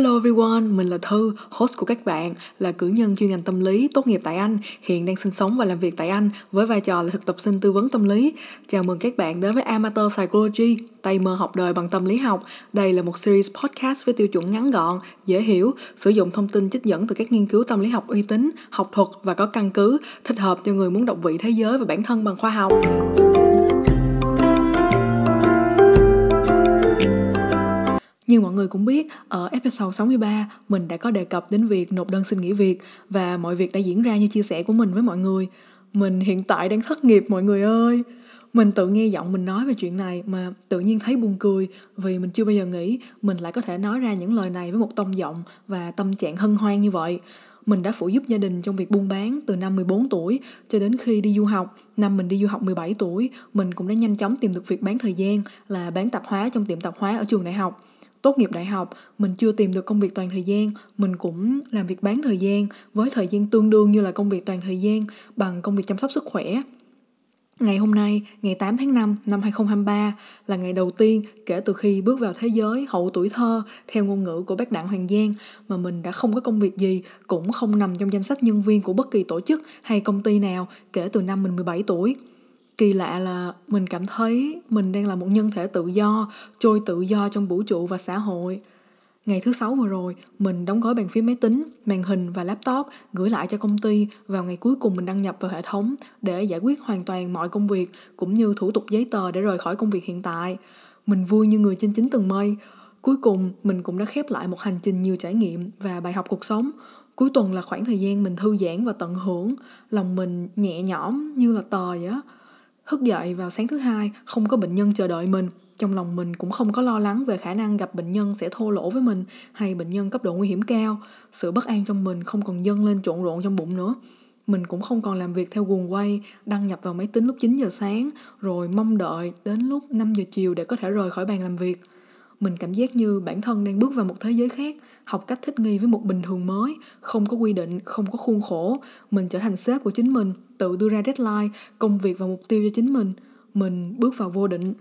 Hello everyone, mình là Thư, host của các bạn, là cử nhân chuyên ngành tâm lý tốt nghiệp tại Anh, hiện đang sinh sống và làm việc tại Anh với vai trò là thực tập sinh tư vấn tâm lý. Chào mừng các bạn đến với Amateur Psychology, tay mơ học đời bằng tâm lý học. Đây là một series podcast với tiêu chuẩn ngắn gọn, dễ hiểu, sử dụng thông tin trích dẫn từ các nghiên cứu tâm lý học uy tín, học thuật và có căn cứ, thích hợp cho người muốn động vị thế giới và bản thân bằng khoa học. Như mọi người cũng biết, ở episode 63, mình đã có đề cập đến việc nộp đơn xin nghỉ việc và mọi việc đã diễn ra như chia sẻ của mình với mọi người. Mình hiện tại đang thất nghiệp mọi người ơi. Mình tự nghe giọng mình nói về chuyện này mà tự nhiên thấy buồn cười vì mình chưa bao giờ nghĩ mình lại có thể nói ra những lời này với một tông giọng và tâm trạng hân hoan như vậy. Mình đã phụ giúp gia đình trong việc buôn bán từ năm 14 tuổi cho đến khi đi du học. Năm mình đi du học 17 tuổi, mình cũng đã nhanh chóng tìm được việc bán thời gian là bán tạp hóa trong tiệm tạp hóa ở trường đại học tốt nghiệp đại học mình chưa tìm được công việc toàn thời gian mình cũng làm việc bán thời gian với thời gian tương đương như là công việc toàn thời gian bằng công việc chăm sóc sức khỏe. Ngày hôm nay, ngày 8 tháng 5 năm 2023 là ngày đầu tiên kể từ khi bước vào thế giới hậu tuổi thơ theo ngôn ngữ của bác Đặng Hoàng Giang mà mình đã không có công việc gì cũng không nằm trong danh sách nhân viên của bất kỳ tổ chức hay công ty nào kể từ năm mình 17 tuổi kỳ lạ là mình cảm thấy mình đang là một nhân thể tự do, trôi tự do trong vũ trụ và xã hội. Ngày thứ sáu vừa rồi, mình đóng gói bàn phím máy tính, màn hình và laptop gửi lại cho công ty. Vào ngày cuối cùng mình đăng nhập vào hệ thống để giải quyết hoàn toàn mọi công việc, cũng như thủ tục giấy tờ để rời khỏi công việc hiện tại. Mình vui như người trên chín tầng mây. Cuối cùng, mình cũng đã khép lại một hành trình nhiều trải nghiệm và bài học cuộc sống. Cuối tuần là khoảng thời gian mình thư giãn và tận hưởng. Lòng mình nhẹ nhõm như là tờ vậy á. Thức dậy vào sáng thứ hai, không có bệnh nhân chờ đợi mình. Trong lòng mình cũng không có lo lắng về khả năng gặp bệnh nhân sẽ thô lỗ với mình hay bệnh nhân cấp độ nguy hiểm cao. Sự bất an trong mình không còn dâng lên trộn rộn trong bụng nữa. Mình cũng không còn làm việc theo guồng quay, đăng nhập vào máy tính lúc 9 giờ sáng, rồi mong đợi đến lúc 5 giờ chiều để có thể rời khỏi bàn làm việc. Mình cảm giác như bản thân đang bước vào một thế giới khác, học cách thích nghi với một bình thường mới, không có quy định, không có khuôn khổ. Mình trở thành sếp của chính mình, tự đưa ra deadline, công việc và mục tiêu cho chính mình. Mình bước vào vô định.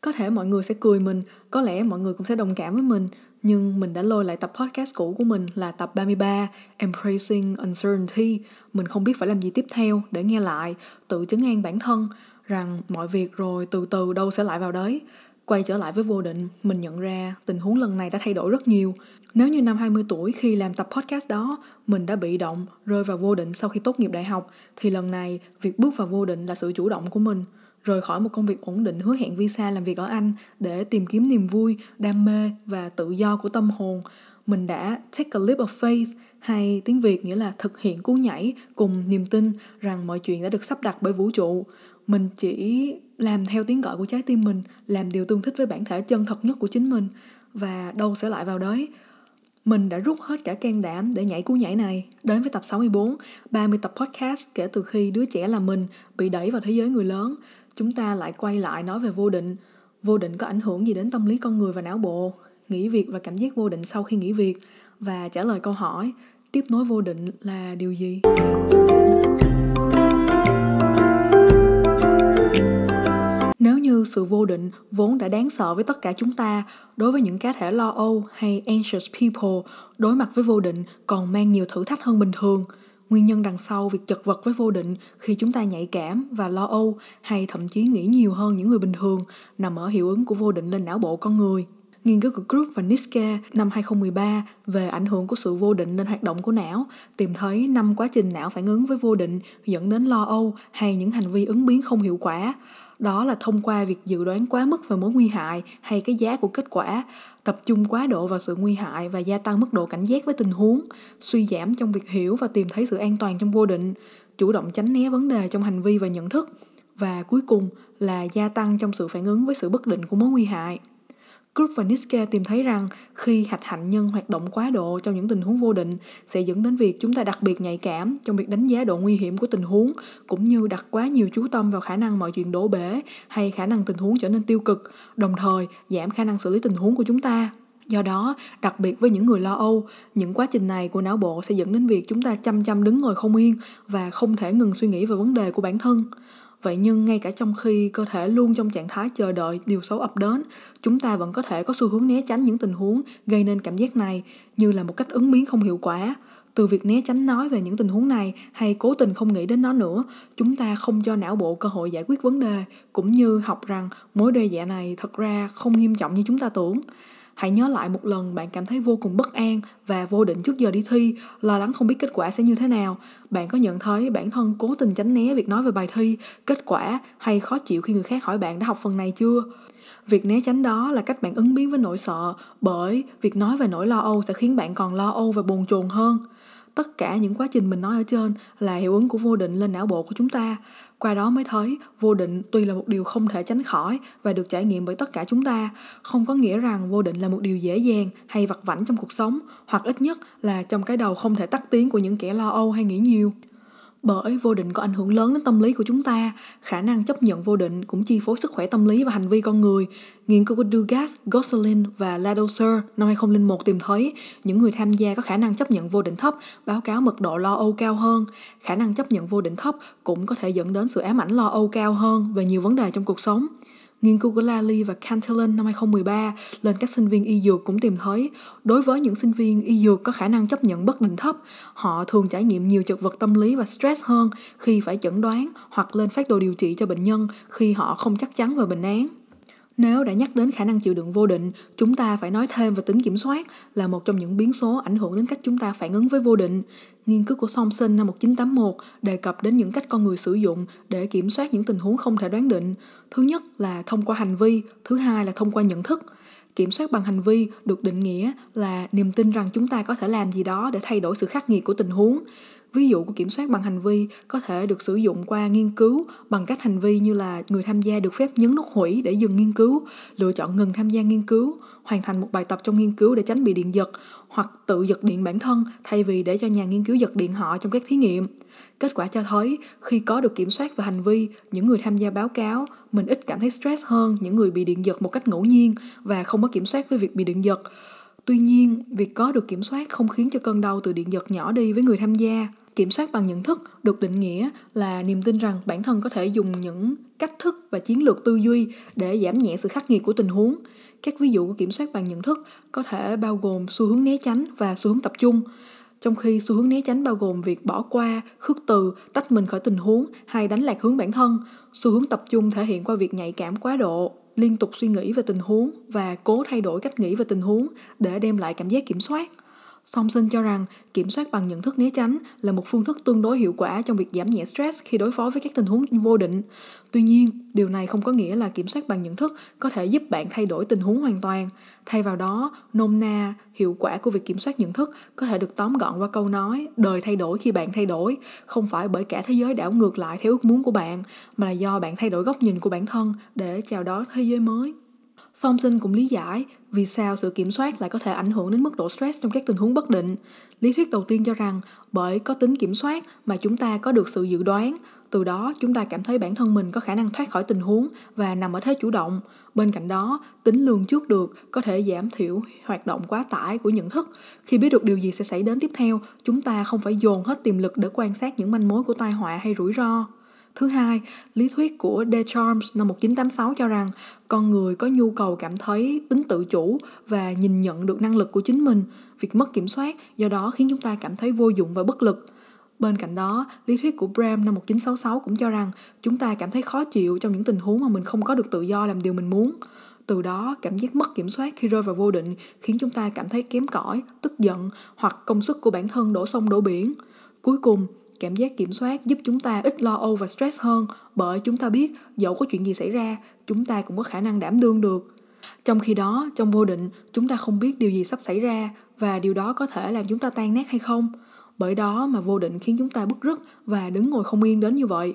Có thể mọi người sẽ cười mình, có lẽ mọi người cũng sẽ đồng cảm với mình, nhưng mình đã lôi lại tập podcast cũ của mình là tập 33 Embracing Uncertainty. Mình không biết phải làm gì tiếp theo để nghe lại, tự chứng an bản thân rằng mọi việc rồi từ từ đâu sẽ lại vào đấy. Quay trở lại với vô định, mình nhận ra tình huống lần này đã thay đổi rất nhiều. Nếu như năm 20 tuổi khi làm tập podcast đó, mình đã bị động, rơi vào vô định sau khi tốt nghiệp đại học, thì lần này việc bước vào vô định là sự chủ động của mình. Rời khỏi một công việc ổn định hứa hẹn visa làm việc ở Anh để tìm kiếm niềm vui, đam mê và tự do của tâm hồn. Mình đã take a leap of faith hay tiếng Việt nghĩa là thực hiện cú nhảy cùng niềm tin rằng mọi chuyện đã được sắp đặt bởi vũ trụ. Mình chỉ làm theo tiếng gọi của trái tim mình làm điều tương thích với bản thể chân thật nhất của chính mình và đâu sẽ lại vào đấy mình đã rút hết cả can đảm để nhảy cú nhảy này đến với tập 64, 30 tập podcast kể từ khi đứa trẻ là mình bị đẩy vào thế giới người lớn. Chúng ta lại quay lại nói về vô định. Vô định có ảnh hưởng gì đến tâm lý con người và não bộ? Nghỉ việc và cảm giác vô định sau khi nghỉ việc và trả lời câu hỏi tiếp nối vô định là điều gì? Sự vô định vốn đã đáng sợ với tất cả chúng ta, đối với những cá thể lo âu hay anxious people, đối mặt với vô định còn mang nhiều thử thách hơn bình thường. Nguyên nhân đằng sau việc chật vật với vô định khi chúng ta nhạy cảm và lo âu hay thậm chí nghĩ nhiều hơn những người bình thường nằm ở hiệu ứng của vô định lên não bộ con người. Nghiên cứu của Group và Niske năm 2013 về ảnh hưởng của sự vô định lên hoạt động của não tìm thấy năm quá trình não phản ứng với vô định dẫn đến lo âu hay những hành vi ứng biến không hiệu quả đó là thông qua việc dự đoán quá mức về mối nguy hại hay cái giá của kết quả, tập trung quá độ vào sự nguy hại và gia tăng mức độ cảnh giác với tình huống, suy giảm trong việc hiểu và tìm thấy sự an toàn trong vô định, chủ động tránh né vấn đề trong hành vi và nhận thức, và cuối cùng là gia tăng trong sự phản ứng với sự bất định của mối nguy hại. Group và Niske tìm thấy rằng khi hạch hạnh nhân hoạt động quá độ trong những tình huống vô định sẽ dẫn đến việc chúng ta đặc biệt nhạy cảm trong việc đánh giá độ nguy hiểm của tình huống cũng như đặt quá nhiều chú tâm vào khả năng mọi chuyện đổ bể hay khả năng tình huống trở nên tiêu cực, đồng thời giảm khả năng xử lý tình huống của chúng ta. Do đó, đặc biệt với những người lo âu, những quá trình này của não bộ sẽ dẫn đến việc chúng ta chăm chăm đứng ngồi không yên và không thể ngừng suy nghĩ về vấn đề của bản thân Vậy nhưng ngay cả trong khi cơ thể luôn trong trạng thái chờ đợi điều xấu ập đến, chúng ta vẫn có thể có xu hướng né tránh những tình huống gây nên cảm giác này như là một cách ứng biến không hiệu quả. Từ việc né tránh nói về những tình huống này hay cố tình không nghĩ đến nó nữa, chúng ta không cho não bộ cơ hội giải quyết vấn đề, cũng như học rằng mối đe dọa này thật ra không nghiêm trọng như chúng ta tưởng. Hãy nhớ lại một lần bạn cảm thấy vô cùng bất an và vô định trước giờ đi thi, lo lắng không biết kết quả sẽ như thế nào. Bạn có nhận thấy bản thân cố tình tránh né việc nói về bài thi, kết quả hay khó chịu khi người khác hỏi bạn đã học phần này chưa? Việc né tránh đó là cách bạn ứng biến với nỗi sợ, bởi việc nói về nỗi lo âu sẽ khiến bạn còn lo âu và buồn chồn hơn. Tất cả những quá trình mình nói ở trên là hiệu ứng của vô định lên não bộ của chúng ta. Qua đó mới thấy vô định tuy là một điều không thể tránh khỏi và được trải nghiệm bởi tất cả chúng ta, không có nghĩa rằng vô định là một điều dễ dàng hay vặt vảnh trong cuộc sống, hoặc ít nhất là trong cái đầu không thể tắt tiếng của những kẻ lo âu hay nghĩ nhiều. Bởi vô định có ảnh hưởng lớn đến tâm lý của chúng ta, khả năng chấp nhận vô định cũng chi phối sức khỏe tâm lý và hành vi con người. Nghiên cứu của Dugas, Gosselin và Ladoser năm 2001 tìm thấy những người tham gia có khả năng chấp nhận vô định thấp báo cáo mật độ lo âu cao hơn. Khả năng chấp nhận vô định thấp cũng có thể dẫn đến sự ám ảnh lo âu cao hơn về nhiều vấn đề trong cuộc sống. Nghiên cứu của Lally và Cantillon năm 2013 lên các sinh viên y dược cũng tìm thấy đối với những sinh viên y dược có khả năng chấp nhận bất định thấp, họ thường trải nghiệm nhiều chật vật tâm lý và stress hơn khi phải chẩn đoán hoặc lên phát đồ điều trị cho bệnh nhân khi họ không chắc chắn về bệnh án. Nếu đã nhắc đến khả năng chịu đựng vô định, chúng ta phải nói thêm về tính kiểm soát là một trong những biến số ảnh hưởng đến cách chúng ta phản ứng với vô định. Nghiên cứu của Thompson năm 1981 đề cập đến những cách con người sử dụng để kiểm soát những tình huống không thể đoán định. Thứ nhất là thông qua hành vi, thứ hai là thông qua nhận thức. Kiểm soát bằng hành vi được định nghĩa là niềm tin rằng chúng ta có thể làm gì đó để thay đổi sự khắc nghiệt của tình huống. Ví dụ của kiểm soát bằng hành vi có thể được sử dụng qua nghiên cứu bằng cách hành vi như là người tham gia được phép nhấn nút hủy để dừng nghiên cứu, lựa chọn ngừng tham gia nghiên cứu, hoàn thành một bài tập trong nghiên cứu để tránh bị điện giật hoặc tự giật điện bản thân thay vì để cho nhà nghiên cứu giật điện họ trong các thí nghiệm. Kết quả cho thấy khi có được kiểm soát về hành vi, những người tham gia báo cáo mình ít cảm thấy stress hơn những người bị điện giật một cách ngẫu nhiên và không có kiểm soát với việc bị điện giật. Tuy nhiên, việc có được kiểm soát không khiến cho cơn đau từ điện giật nhỏ đi với người tham gia. Kiểm soát bằng nhận thức được định nghĩa là niềm tin rằng bản thân có thể dùng những cách thức và chiến lược tư duy để giảm nhẹ sự khắc nghiệt của tình huống. Các ví dụ của kiểm soát bằng nhận thức có thể bao gồm xu hướng né tránh và xu hướng tập trung. Trong khi xu hướng né tránh bao gồm việc bỏ qua, khước từ, tách mình khỏi tình huống hay đánh lạc hướng bản thân, xu hướng tập trung thể hiện qua việc nhạy cảm quá độ, liên tục suy nghĩ về tình huống và cố thay đổi cách nghĩ về tình huống để đem lại cảm giác kiểm soát. Song Sinh cho rằng kiểm soát bằng nhận thức né tránh là một phương thức tương đối hiệu quả trong việc giảm nhẹ stress khi đối phó với các tình huống vô định. Tuy nhiên, điều này không có nghĩa là kiểm soát bằng nhận thức có thể giúp bạn thay đổi tình huống hoàn toàn. Thay vào đó, nôm na, hiệu quả của việc kiểm soát nhận thức có thể được tóm gọn qua câu nói đời thay đổi khi bạn thay đổi, không phải bởi cả thế giới đảo ngược lại theo ước muốn của bạn, mà là do bạn thay đổi góc nhìn của bản thân để chào đón thế giới mới. Thompson cũng lý giải vì sao sự kiểm soát lại có thể ảnh hưởng đến mức độ stress trong các tình huống bất định. Lý thuyết đầu tiên cho rằng bởi có tính kiểm soát mà chúng ta có được sự dự đoán, từ đó chúng ta cảm thấy bản thân mình có khả năng thoát khỏi tình huống và nằm ở thế chủ động. Bên cạnh đó, tính lường trước được có thể giảm thiểu hoạt động quá tải của nhận thức. Khi biết được điều gì sẽ xảy đến tiếp theo, chúng ta không phải dồn hết tiềm lực để quan sát những manh mối của tai họa hay rủi ro. Thứ hai, lý thuyết của Deschamps năm 1986 cho rằng con người có nhu cầu cảm thấy tính tự chủ và nhìn nhận được năng lực của chính mình. Việc mất kiểm soát do đó khiến chúng ta cảm thấy vô dụng và bất lực. Bên cạnh đó, lý thuyết của Bram năm 1966 cũng cho rằng chúng ta cảm thấy khó chịu trong những tình huống mà mình không có được tự do làm điều mình muốn. Từ đó, cảm giác mất kiểm soát khi rơi vào vô định khiến chúng ta cảm thấy kém cỏi, tức giận hoặc công sức của bản thân đổ sông đổ biển. Cuối cùng, Cảm giác kiểm soát giúp chúng ta ít lo âu và stress hơn bởi chúng ta biết dẫu có chuyện gì xảy ra, chúng ta cũng có khả năng đảm đương được. Trong khi đó, trong vô định, chúng ta không biết điều gì sắp xảy ra và điều đó có thể làm chúng ta tan nát hay không. Bởi đó mà vô định khiến chúng ta bức rứt và đứng ngồi không yên đến như vậy.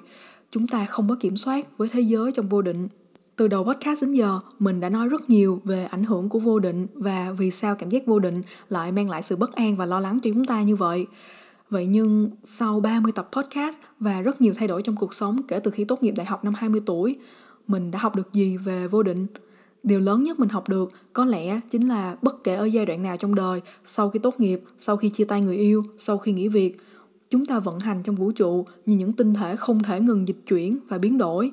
Chúng ta không có kiểm soát với thế giới trong vô định. Từ đầu podcast đến giờ, mình đã nói rất nhiều về ảnh hưởng của vô định và vì sao cảm giác vô định lại mang lại sự bất an và lo lắng cho chúng ta như vậy. Vậy nhưng sau 30 tập podcast và rất nhiều thay đổi trong cuộc sống kể từ khi tốt nghiệp đại học năm 20 tuổi, mình đã học được gì về vô định? Điều lớn nhất mình học được có lẽ chính là bất kể ở giai đoạn nào trong đời, sau khi tốt nghiệp, sau khi chia tay người yêu, sau khi nghỉ việc, Chúng ta vận hành trong vũ trụ như những tinh thể không thể ngừng dịch chuyển và biến đổi.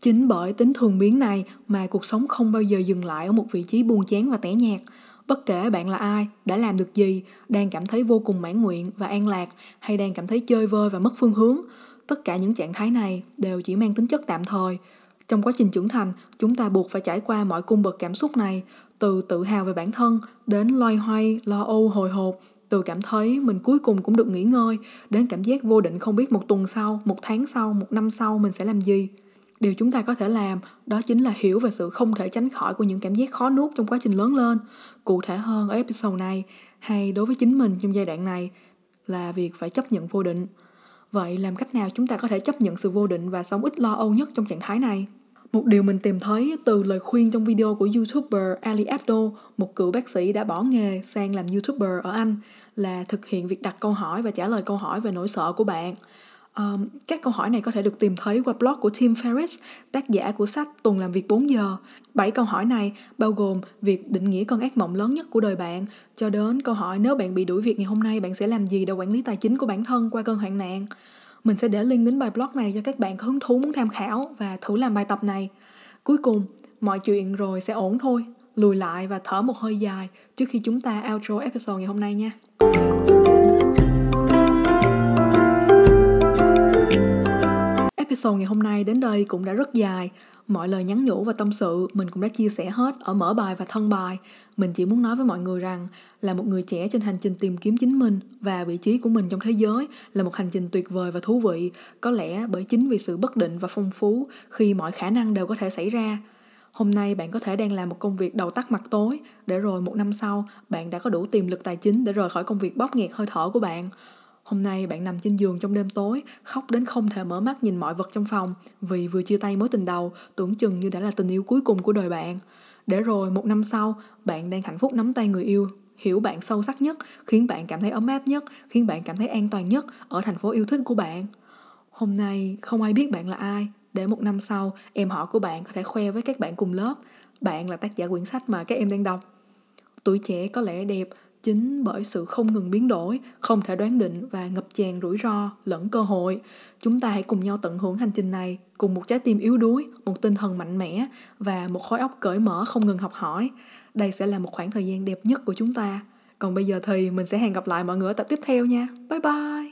Chính bởi tính thường biến này mà cuộc sống không bao giờ dừng lại ở một vị trí buồn chán và tẻ nhạt. Bất kể bạn là ai, đã làm được gì, đang cảm thấy vô cùng mãn nguyện và an lạc hay đang cảm thấy chơi vơi và mất phương hướng, tất cả những trạng thái này đều chỉ mang tính chất tạm thời. Trong quá trình trưởng thành, chúng ta buộc phải trải qua mọi cung bậc cảm xúc này, từ tự hào về bản thân đến loay hoay, lo âu hồi hộp, từ cảm thấy mình cuối cùng cũng được nghỉ ngơi đến cảm giác vô định không biết một tuần sau, một tháng sau, một năm sau mình sẽ làm gì. Điều chúng ta có thể làm đó chính là hiểu về sự không thể tránh khỏi của những cảm giác khó nuốt trong quá trình lớn lên. Cụ thể hơn ở episode này hay đối với chính mình trong giai đoạn này là việc phải chấp nhận vô định. Vậy làm cách nào chúng ta có thể chấp nhận sự vô định và sống ít lo âu nhất trong trạng thái này? Một điều mình tìm thấy từ lời khuyên trong video của YouTuber Ali Abdo, một cựu bác sĩ đã bỏ nghề sang làm YouTuber ở Anh, là thực hiện việc đặt câu hỏi và trả lời câu hỏi về nỗi sợ của bạn. Um, các câu hỏi này có thể được tìm thấy qua blog của Tim Ferriss, tác giả của sách Tuần làm việc 4 giờ. Bảy câu hỏi này bao gồm việc định nghĩa cơn ác mộng lớn nhất của đời bạn, cho đến câu hỏi nếu bạn bị đuổi việc ngày hôm nay bạn sẽ làm gì để quản lý tài chính của bản thân qua cơn hoạn nạn. Mình sẽ để link đến bài blog này cho các bạn có hứng thú muốn tham khảo và thử làm bài tập này. Cuối cùng, mọi chuyện rồi sẽ ổn thôi. Lùi lại và thở một hơi dài trước khi chúng ta outro episode ngày hôm nay nha. Episode ngày hôm nay đến đây cũng đã rất dài. Mọi lời nhắn nhủ và tâm sự mình cũng đã chia sẻ hết ở mở bài và thân bài. Mình chỉ muốn nói với mọi người rằng là một người trẻ trên hành trình tìm kiếm chính mình và vị trí của mình trong thế giới là một hành trình tuyệt vời và thú vị, có lẽ bởi chính vì sự bất định và phong phú khi mọi khả năng đều có thể xảy ra. Hôm nay bạn có thể đang làm một công việc đầu tắt mặt tối, để rồi một năm sau bạn đã có đủ tiềm lực tài chính để rời khỏi công việc bóp nghẹt hơi thở của bạn. Hôm nay bạn nằm trên giường trong đêm tối, khóc đến không thể mở mắt nhìn mọi vật trong phòng vì vừa chia tay mối tình đầu, tưởng chừng như đã là tình yêu cuối cùng của đời bạn. Để rồi một năm sau, bạn đang hạnh phúc nắm tay người yêu, hiểu bạn sâu sắc nhất, khiến bạn cảm thấy ấm áp nhất, khiến bạn cảm thấy an toàn nhất ở thành phố yêu thích của bạn. Hôm nay không ai biết bạn là ai, để một năm sau em họ của bạn có thể khoe với các bạn cùng lớp bạn là tác giả quyển sách mà các em đang đọc. Tuổi trẻ có lẽ đẹp chính bởi sự không ngừng biến đổi, không thể đoán định và ngập tràn rủi ro lẫn cơ hội. Chúng ta hãy cùng nhau tận hưởng hành trình này, cùng một trái tim yếu đuối, một tinh thần mạnh mẽ và một khối óc cởi mở không ngừng học hỏi. Đây sẽ là một khoảng thời gian đẹp nhất của chúng ta. Còn bây giờ thì mình sẽ hẹn gặp lại mọi người ở tập tiếp theo nha. Bye bye!